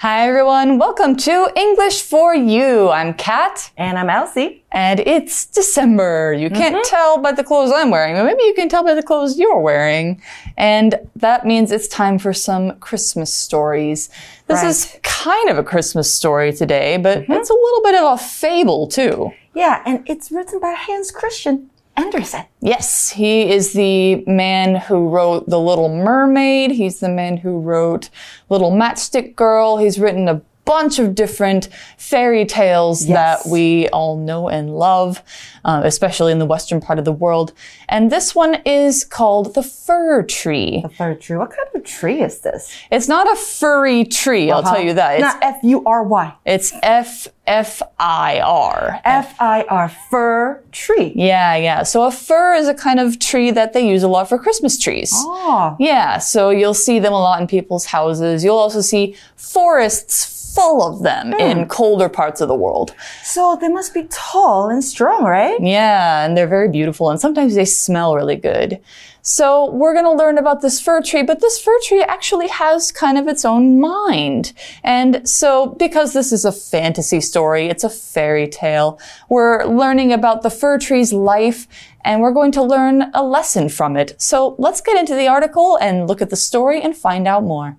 Hi everyone, welcome to English for You. I'm Kat. And I'm Elsie. And it's December. You can't mm -hmm. tell by the clothes I'm wearing, but maybe you can tell by the clothes you're wearing. And that means it's time for some Christmas stories. This right. is kind of a Christmas story today, but mm -hmm. it's a little bit of a fable too. Yeah, and it's written by Hans Christian Andersen. Yes, he is the man who wrote The Little Mermaid. He's the man who wrote Little Matchstick Girl. He's written a bunch of different fairy tales yes. that we all know and love, uh, especially in the western part of the world. And this one is called the fir tree. The fir tree. What kind of tree is this? It's not a furry tree, uh -huh. I'll tell you that. It's not F U R Y. It's F F I R. F I R, fir tree. Yeah, yeah. So a fir is a kind of tree that they use a lot for Christmas trees. Oh. Yeah, so you'll see them a lot in people's houses. You'll also see forests full of them mm. in colder parts of the world. So they must be tall and strong, right? Yeah, and they're very beautiful and sometimes they smell really good. So we're going to learn about this fir tree, but this fir tree actually has kind of its own mind. And so because this is a fantasy story, it's a fairy tale, we're learning about the fir tree's life and we're going to learn a lesson from it. So let's get into the article and look at the story and find out more.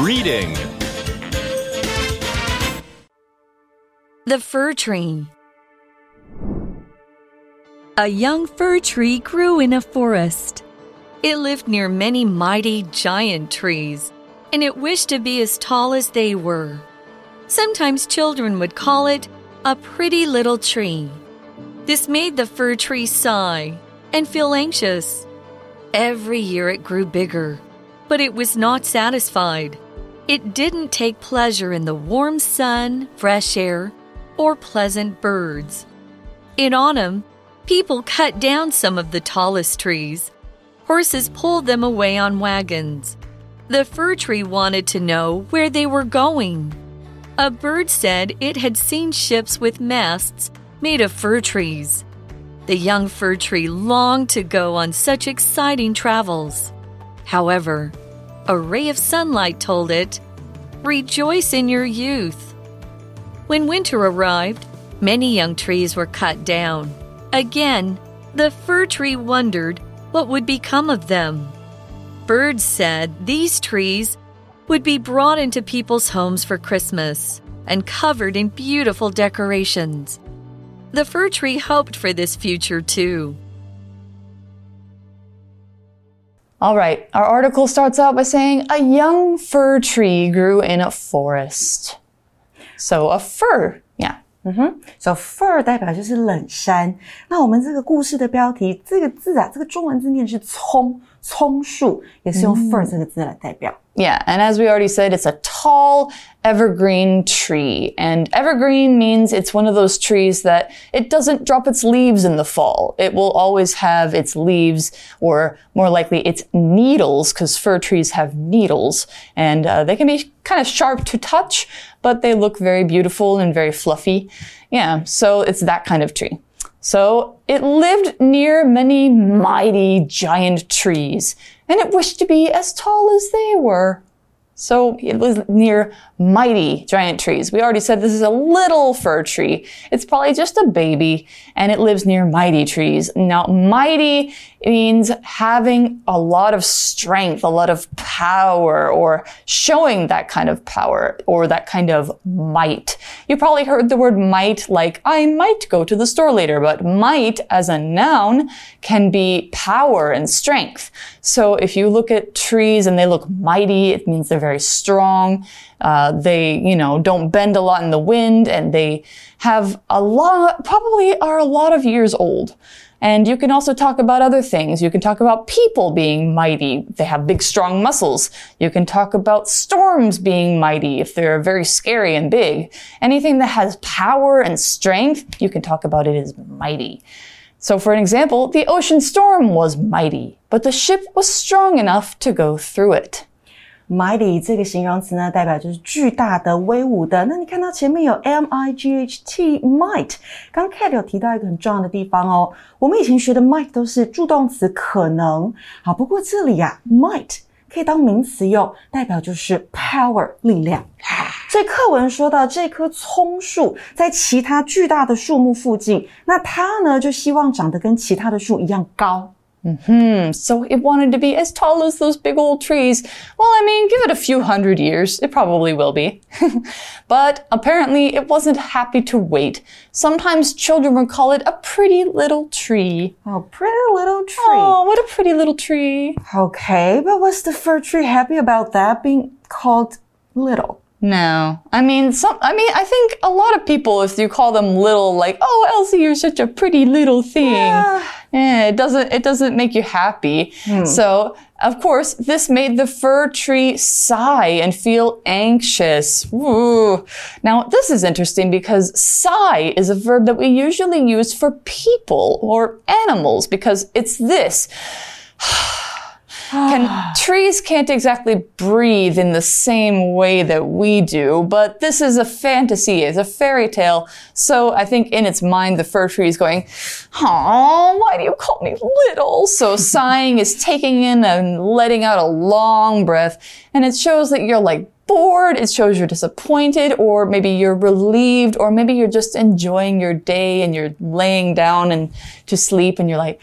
Reading The Fir Tree A young fir tree grew in a forest. It lived near many mighty giant trees, and it wished to be as tall as they were. Sometimes children would call it a pretty little tree. This made the fir tree sigh and feel anxious. Every year it grew bigger, but it was not satisfied. It didn't take pleasure in the warm sun, fresh air, or pleasant birds. In autumn, people cut down some of the tallest trees. Horses pulled them away on wagons. The fir tree wanted to know where they were going. A bird said it had seen ships with masts made of fir trees. The young fir tree longed to go on such exciting travels. However, a ray of sunlight told it, Rejoice in your youth. When winter arrived, many young trees were cut down. Again, the fir tree wondered what would become of them. Birds said these trees would be brought into people's homes for Christmas and covered in beautiful decorations. The fir tree hoped for this future too. All right, our article starts out by saying a young fir tree grew in a forest. So a fir, yeah. Mm-hmm. So fir 代表就是冷杉。那我们这个故事的标题，这个字啊，这个中文字念是葱，枞树，也是用 fir 这个字来代表。嗯 yeah, and as we already said, it's a tall evergreen tree. And evergreen means it's one of those trees that it doesn't drop its leaves in the fall. It will always have its leaves, or more likely its needles, because fir trees have needles. And uh, they can be kind of sharp to touch, but they look very beautiful and very fluffy. Yeah, so it's that kind of tree. So it lived near many mighty giant trees, and it wished to be as tall as they were. So it was near mighty giant trees. We already said this is a little fir tree. It's probably just a baby and it lives near mighty trees. Now, mighty means having a lot of strength, a lot of power, or showing that kind of power or that kind of might. You probably heard the word might like, I might go to the store later, but might as a noun can be power and strength. So if you look at trees and they look mighty, it means they're very strong. Uh, they, you know, don't bend a lot in the wind and they have a lot, probably are a lot of years old. And you can also talk about other things. You can talk about people being mighty. They have big, strong muscles. You can talk about storms being mighty if they're very scary and big. Anything that has power and strength, you can talk about it as mighty. So for an example, the ocean storm was mighty, but the ship was strong enough to go through it. Mighty 这个形容词呢，代表就是巨大的、威武的。那你看到前面有 M I G H T might，刚 Cat 有提到一个很重要的地方哦。我们以前学的 might 都是助动词可能，好，不过这里啊，might 可以当名词用，代表就是 power 力量。所以课文说到这棵葱树在其他巨大的树木附近，那它呢就希望长得跟其他的树一样高。Hmm, so it wanted to be as tall as those big old trees. Well, I mean, give it a few hundred years. It probably will be. but apparently it wasn't happy to wait. Sometimes children would call it a pretty little tree. Oh, pretty little tree. Oh, what a pretty little tree. Okay, but was the fir tree happy about that being called little? No. I mean, some, I mean, I think a lot of people, if you call them little, like, oh, Elsie, you're such a pretty little thing. Yeah. Eh, it doesn't, it doesn't make you happy. So, of course, this made the fir tree sigh and feel anxious. Ooh. Now, this is interesting because sigh is a verb that we usually use for people or animals because it's this. Can, trees can't exactly breathe in the same way that we do, but this is a fantasy, it's a fairy tale. So I think in its mind, the fir tree is going, Oh, why do you call me little? So sighing is taking in and letting out a long breath, and it shows that you're like bored, it shows you're disappointed, or maybe you're relieved, or maybe you're just enjoying your day and you're laying down and to sleep and you're like,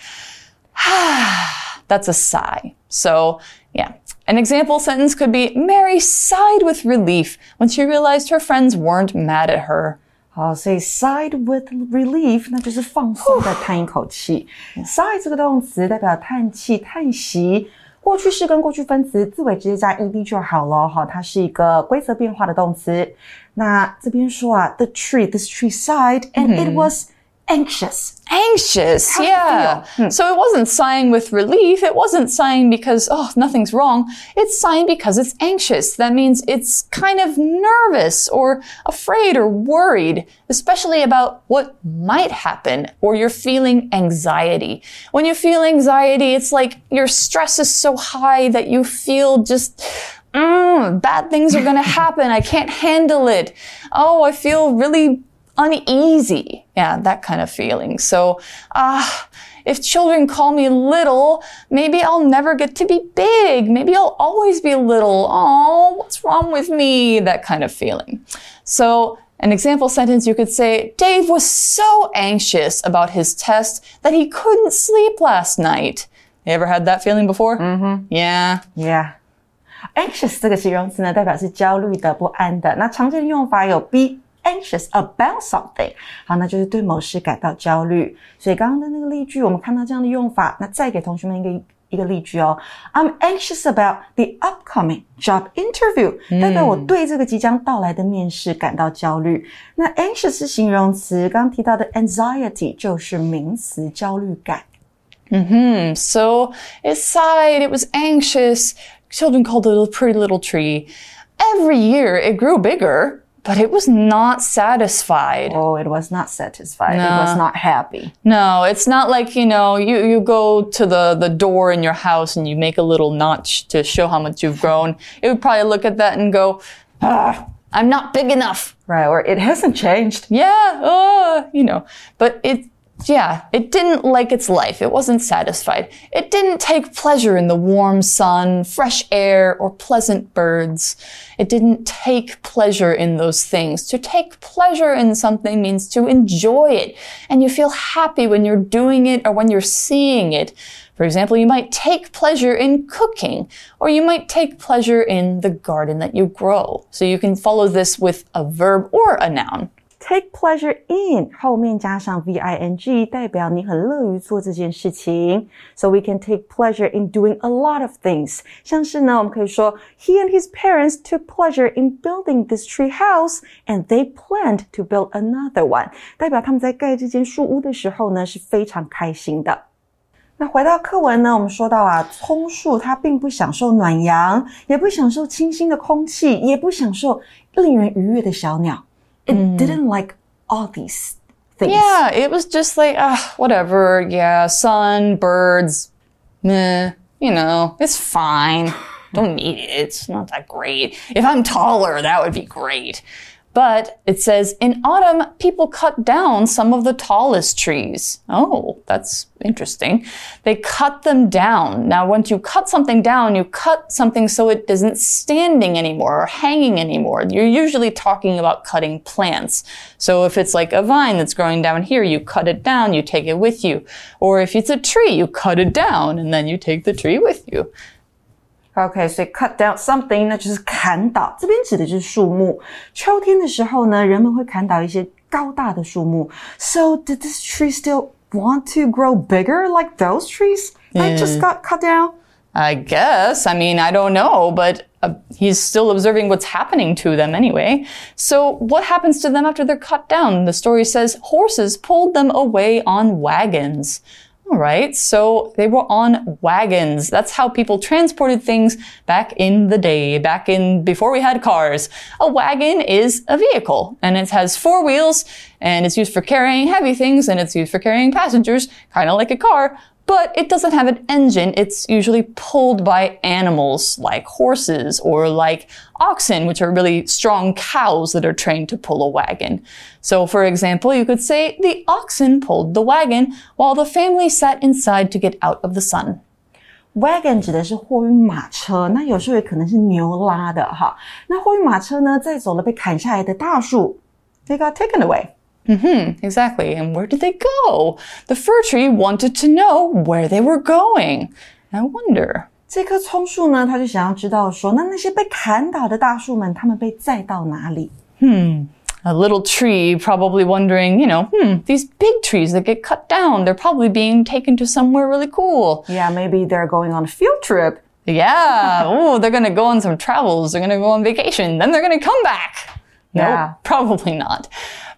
ah. That's a sigh. So, yeah. An example sentence could be Mary sighed with relief when she realized her friends weren't mad at her. 好，所以 sighed with relief，那就是放松的叹一口气。sigh 这个动词代表叹气、叹息。过去式跟过去分词字尾直接加 ed 就好了哈，它是一个规则变化的动词。那这边说啊，the tree, this tree sighed and it was anxious. Anxious, yeah. feel? So it wasn't sighing with relief. It wasn't sighing because, oh, nothing's wrong. It's sighing because it's anxious. That means it's kind of nervous or afraid or worried, especially about what might happen or you're feeling anxiety. When you feel anxiety, it's like your stress is so high that you feel just Mm, bad things are going to happen. I can't handle it. Oh, I feel really uneasy. Yeah, that kind of feeling. So, ah, if children call me little, maybe I'll never get to be big. Maybe I'll always be little. Oh, what's wrong with me? That kind of feeling. So, an example sentence you could say, Dave was so anxious about his test that he couldn't sleep last night. You ever had that feeling before? Mm-hmm. Yeah. Yeah. Anxious 这个形容词呢，代表是焦虑的、不安的。那常见用法有 be anxious about something，好，那就是对某事感到焦虑。所以刚刚的那个例句，我们看到这样的用法，那再给同学们一个一个例句哦。I'm anxious about the upcoming job interview，、代表我对这个即将到来的面试感到焦虑。那 anxious 是形容词，刚刚提到的 anxiety 就是名词，焦虑感。 Hmm. So it sighed, it was anxious. Children called it a pretty little tree. Every year it grew bigger, but it was not satisfied. Oh, it was not satisfied. It was not happy. No, it's not like, you know, you, you go to the, the door in your house and you make a little notch to show how much you've grown. It would probably look at that and go, ah, I'm not big enough. Right, or it hasn't changed. Yeah, uh, you know, but it, yeah, it didn't like its life. It wasn't satisfied. It didn't take pleasure in the warm sun, fresh air, or pleasant birds. It didn't take pleasure in those things. To take pleasure in something means to enjoy it. And you feel happy when you're doing it or when you're seeing it. For example, you might take pleasure in cooking, or you might take pleasure in the garden that you grow. So you can follow this with a verb or a noun Take pleasure in 后面加上 v i n g，代表你很乐于做这件事情。So we can take pleasure in doing a lot of things。像是呢，我们可以说 He and his parents took pleasure in building this tree house, and they planned to build another one。代表他们在盖这间树屋的时候呢，是非常开心的。那回到课文呢，我们说到啊，葱树它并不享受暖阳，也不享受清新的空气，也不享受令人愉悦的小鸟。 It didn't like all these things. Yeah, it was just like, ah, whatever. Yeah, sun, birds, meh, you know, it's fine. Don't need it. It's not that great. If I'm taller, that would be great. But it says in autumn, people cut down some of the tallest trees. Oh, that's interesting. They cut them down. Now, once you cut something down, you cut something so it isn't standing anymore or hanging anymore. You're usually talking about cutting plants. So if it's like a vine that's growing down here, you cut it down, you take it with you. Or if it's a tree, you cut it down and then you take the tree with you. OK，所以 cut down something 呢就是砍倒，这边指的就是树木。秋天的时候呢，人们会砍倒一些高大的树木。So did this tree still want to grow bigger like those trees that just got cut down? I guess. I mean, I don't know, but uh, he's still observing what's happening to them anyway. So, what happens to them after they're cut down? The story says horses pulled them away on wagons. All right, so they were on wagons. That's how people transported things back in the day, back in before we had cars. A wagon is a vehicle and it has four wheels and it's used for carrying heavy things and it's used for carrying passengers, kind of like a car but it doesn't have an engine. It's usually pulled by animals like horses or like oxen, which are really strong cows that are trained to pull a wagon. So, for example, you could say the oxen pulled the wagon while the family sat inside to get out of the sun. Wagon 指的是货运马车，那有时候也可能是牛拉的哈。那货运马车呢，载走了被砍下来的大树，they got taken away。Mm-hmm, exactly. And where did they go? The fir tree wanted to know where they were going. I wonder. 这棵松树呢，他就想要知道说，那那些被砍倒的大树们，他们被载到哪里？Hmm. A little tree probably wondering, you know, hmm, these big trees that get cut down, they're probably being taken to somewhere really cool. Yeah, maybe they're going on a field trip. Yeah. oh, they're going to go on some travels. They're going to go on vacation. Then they're going to come back. Yeah. Nope, probably not.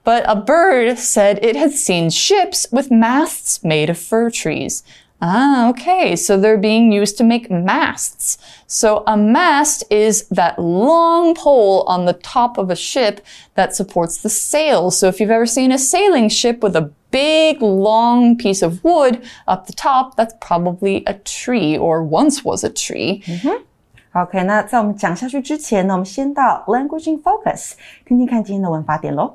But a bird said it had seen ships with masts made of fir trees. Ah, okay. So they're being used to make masts. So a mast is that long pole on the top of a ship that supports the sails. So if you've ever seen a sailing ship with a big long piece of wood up the top, that's probably a tree or once was a tree. Mm -hmm. OK，那在我们讲下去之前呢，我们先到 Language in Focus，听听看今天的文法点喽。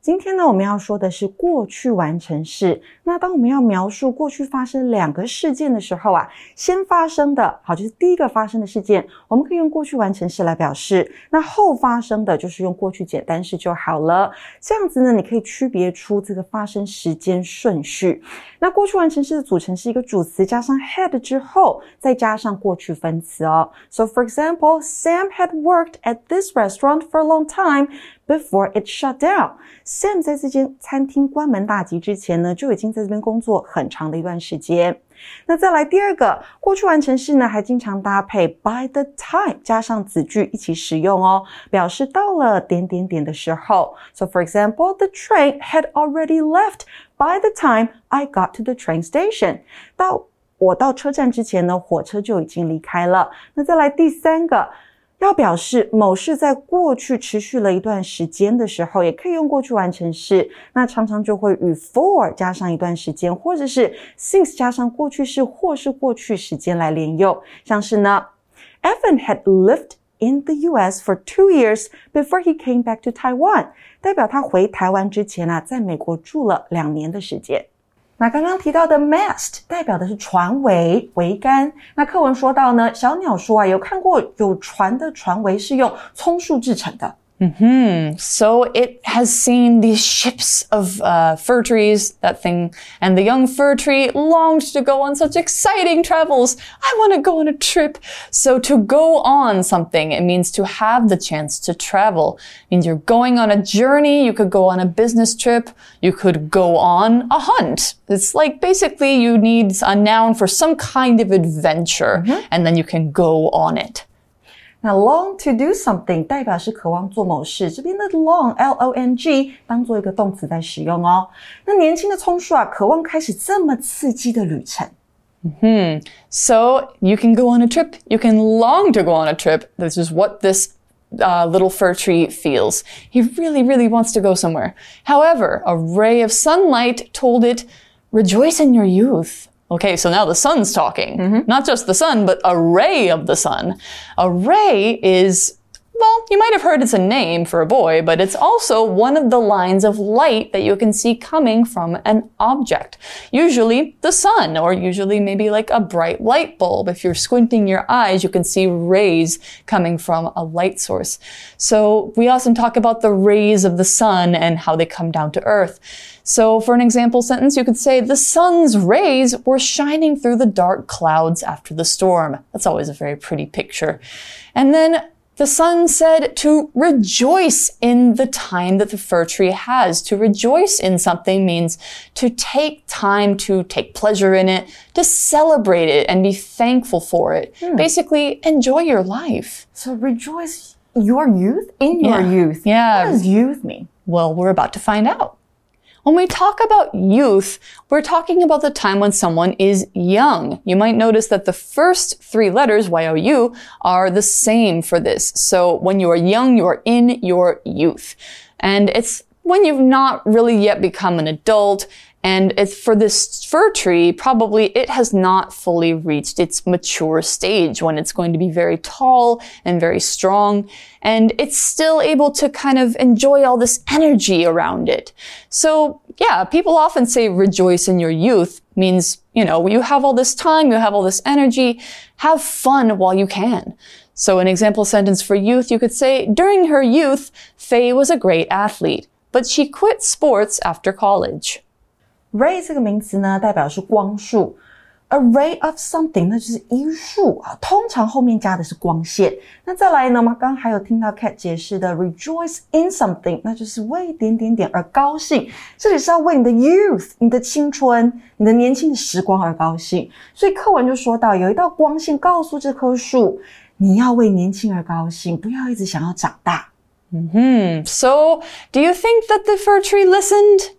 今天呢，我们要说的是过去完成式。 那当我们要描述过去发生两个事件的时候啊，先发生的好就是第一个发生的事件，我们可以用过去完成式来表示。那后发生的就是用过去简单式就好了。这样子呢，你可以区别出这个发生时间顺序。那过去完成式的组成是一个主词加上 had 之后，再加上过去分词哦。So for example, Sam had worked at this restaurant for a long time. Before it shut down, Sam 在这间餐厅关门大吉之前呢，就已经在这边工作很长的一段时间。那再来第二个过去完成式呢，还经常搭配 by the time 加上子句一起使用哦，表示到了点点点的时候。So for example, the train had already left by the time I got to the train station. 到我到车站之前呢，火车就已经离开了。那再来第三个。要表示某事在过去持续了一段时间的时候，也可以用过去完成式。那常常就会与 for 加上一段时间，或者是 since 加上过去式或是过去时间来连用。像是呢，Evan had lived in the U.S. for two years before he came back to Taiwan，代表他回台湾之前啊，在美国住了两年的时间。那刚刚提到的 mast 代表的是船桅桅杆。那课文说到呢，小鸟说啊，有看过有船的船桅是用葱树制成的。Mm-hmm. So it has seen these ships of uh, fir trees, that thing, and the young fir tree longed to go on such exciting travels. I want to go on a trip. So to go on something, it means to have the chance to travel. It means you're going on a journey. You could go on a business trip. You could go on a hunt. It's like basically you need a noun for some kind of adventure, mm -hmm. and then you can go on it. 那 long to do something 代表是渴望做某事，这边的 long l o n g 当做一个动词在使用哦。那年轻的枞树啊，渴望开始这么刺激的旅程。Mm hmm. So you can go on a trip. You can long to go on a trip. This is what this uh, little fir tree feels. He really, really wants to go somewhere. However, a ray of sunlight told it, Rejoice in your youth. Okay, so now the sun's talking. Mm -hmm. Not just the sun, but a ray of the sun. A ray is well, you might have heard it's a name for a boy, but it's also one of the lines of light that you can see coming from an object. Usually the sun, or usually maybe like a bright light bulb. If you're squinting your eyes, you can see rays coming from a light source. So we often talk about the rays of the sun and how they come down to earth. So for an example sentence, you could say, the sun's rays were shining through the dark clouds after the storm. That's always a very pretty picture. And then the sun said to rejoice in the time that the fir tree has. To rejoice in something means to take time to take pleasure in it, to celebrate it and be thankful for it. Hmm. Basically, enjoy your life. So rejoice your youth in your Yeah. youth. Yeah. What does youth mean? Well, we're about to find out. When we talk about youth, we're talking about the time when someone is young. You might notice that the first three letters, Y-O-U, are the same for this. So when you are young, you are in your youth. And it's when you've not really yet become an adult and for this fir tree, probably it has not fully reached its mature stage when it's going to be very tall and very strong. And it's still able to kind of enjoy all this energy around it. So yeah, people often say rejoice in your youth means, you know, you have all this time, you have all this energy, have fun while you can. So an example sentence for youth, you could say, during her youth, Faye was a great athlete, but she quit sports after college ray 这个名词呢，代表是光束。array of something，那就是一束啊，通常后面加的是光线。那再来呢，我们刚刚还有听到 Kat 解释的 rejoice in something，那就是为点点点而高兴。这里是要为你的 youth，你的青春，你的年轻的时光而高兴。所以课文就说到，有一道光线告诉这棵树，你要为年轻而高兴，不要一直想要长大。嗯哼、mm do you think that the fir tree listened?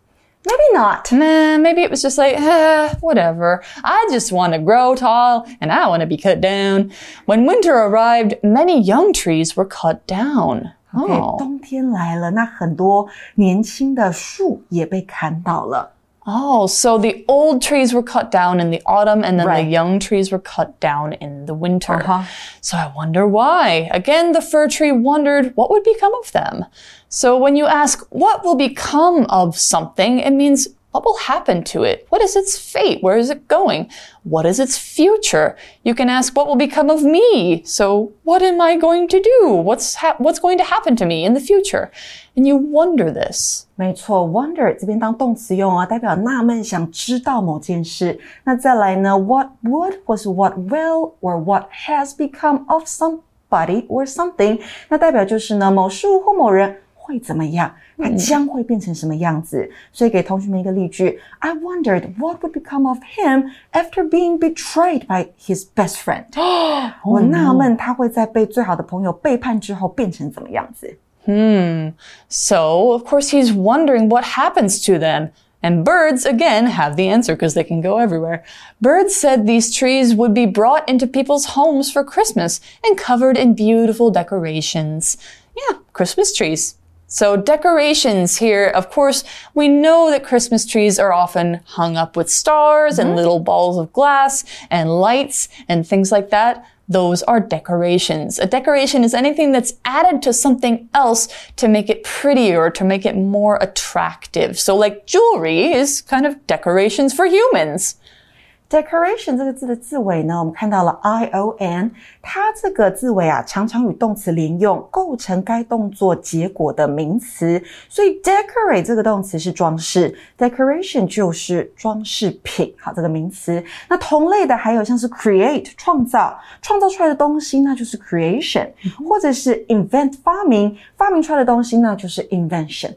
Maybe not. Nah, maybe it was just like, eh, whatever. I just want to grow tall and I want to be cut down. When winter arrived, many young trees were cut down. OK， Oh. 冬天来了，那很多年轻的树也被砍倒了。 Oh, so the old trees were cut down in the autumn and then Right. the young trees were cut down in the winter. Uh-huh. So I wonder why. Again, the fir tree wondered what would become of them. So when you ask what will become of something, it means what will happen to it? What is its fate? Where is it going? What is its future? You can ask what will become of me? So what am I going to do? What's ha- what's going to happen to me in the future? And you wonder this. 没错，wonder 这边当动词用啊，代表纳闷、想知道某件事。那再来呢，what would 或是 what will or what has become of somebody or something，那代表就是呢某事物或某人会怎么样，它将会变成什么样子。所以给同学们一个例句：I wondered what would become of him after being betrayed by his best friend 。我纳闷他会在被最好的朋友背叛之后变成怎么样子。 Hmm. So, of course, he's wondering what happens to them. And birds, again, have the answer because they can go everywhere. Birds said these trees would be brought into people's homes for Christmas and covered in beautiful decorations. Yeah, Christmas trees. So decorations here, of course, we know that Christmas trees are often hung up with stars and mm-hmm. little balls of glass and lights and things like that. Those are decorations. A decoration is anything that's added to something else to make it prettier, or to make it more attractive. So like jewelry is kind of decorations for humans. Decoration 这个字的字尾呢，我们看到了 i o n，它这个字尾啊，常常与动词连用，构成该动作结果的名词。所以 decorate 这个动词是装饰，decoration 就是装饰品。好，这个名词。那同类的还有像是 create 创造，创造出来的东西那就是 creation，、或者是 invent 发明，发明出来的东西那就是 invention。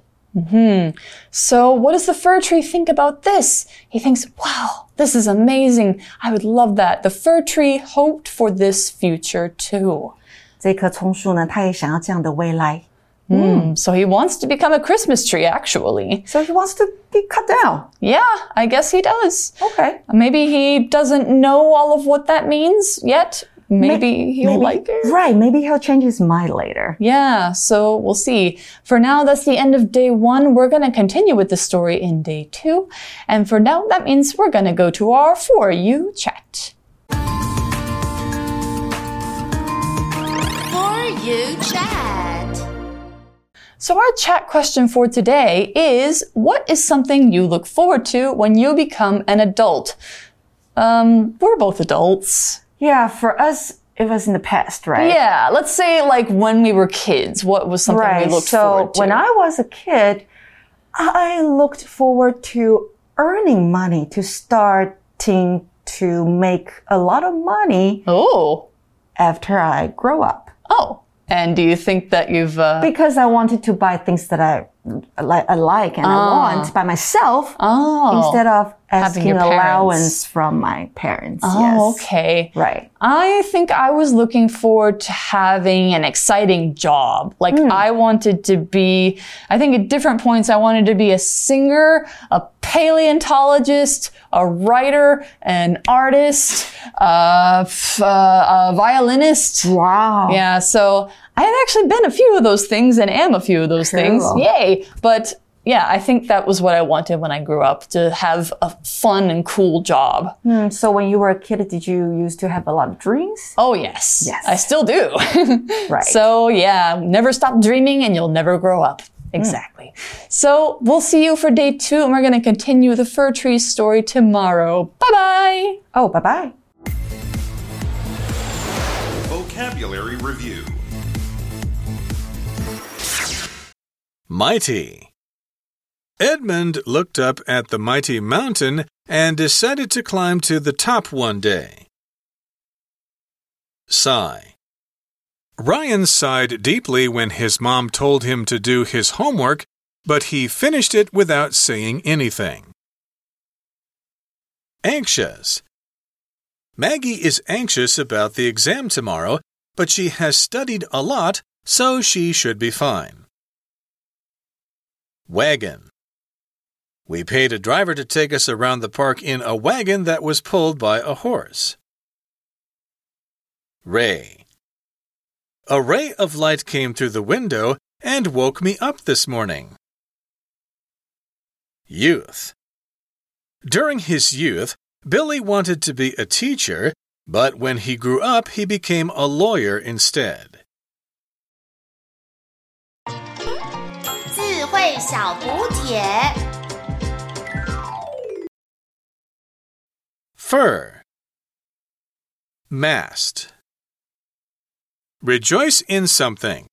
So what does the fir tree think about this? He thinks, wow, this is amazing. I would love that. The fir tree hoped for this future too. 这棵葱树呢，它也想要这样的未来。 Hmm, So he wants to become a Christmas tree, actually. So he wants to be cut down. Yeah, I guess he does. Okay. Maybe he doesn't know all of what that means yet. Maybe he'll Maybe- like it. Right. Maybe he'll change his mind later. Yeah, so we'll see. For now, that's the end of day one. We're going to continue with the story in day two. And for now, that means we're going to go to our For You chat. For you, Chad? So, our chat question for today is What is something you look forward to when you become an adult? Um, we're both adults. Yeah, for us, it was in the past, right? Yeah, let's say like when we were kids, what was something Right. we looked so forward to? So when I was a kid, I looked forward to earning money, to starting to make a lot of money oh, after I grow up. oh. And do you think that you've. Uh, Because I wanted to buy things that I, li- I like and I want by myself oh. instead of asking allowance from my parents. Oh, yes. okay. Right. I think I was looking forward to having an exciting job. Like I wanted to be, I think at different points I wanted to be a singer, a paleontologist, a writer, an artist, uh, uh, a violinist. Wow. Yeah, so I have actually been a few of those things and am a few of those things. Yay! But yeah, I think that was what I wanted when I grew up to have a fun and cool job. Hmm, So when you were a kid, did you used to have a lot of dreams? Oh, yes. Yes. I still do. Right. So, yeah, never stop dreaming and you'll never grow up. Exactly. So, we'll see you for day two and we're going to continue the fir tree story tomorrow. Bye bye. Oh, bye bye. Vocabulary Review Mighty. Edmund looked up at the mighty mountain and decided to climb to the top one day. Sigh. Ryan sighed deeply when his mom told him to do his homework, but he finished it without saying anything. Anxious. Maggie is anxious about the exam tomorrow, but she has studied a lot, so she should be fine. Wagon. We paid a driver to take us around the park in a wagon that was pulled by a horse. Ray. A ray of light came through the window and woke me up this morning. Youth. During his youth, Billy wanted to be a teacher, but when he grew up, he became a lawyer instead. Fir. Mast. Rejoice in something.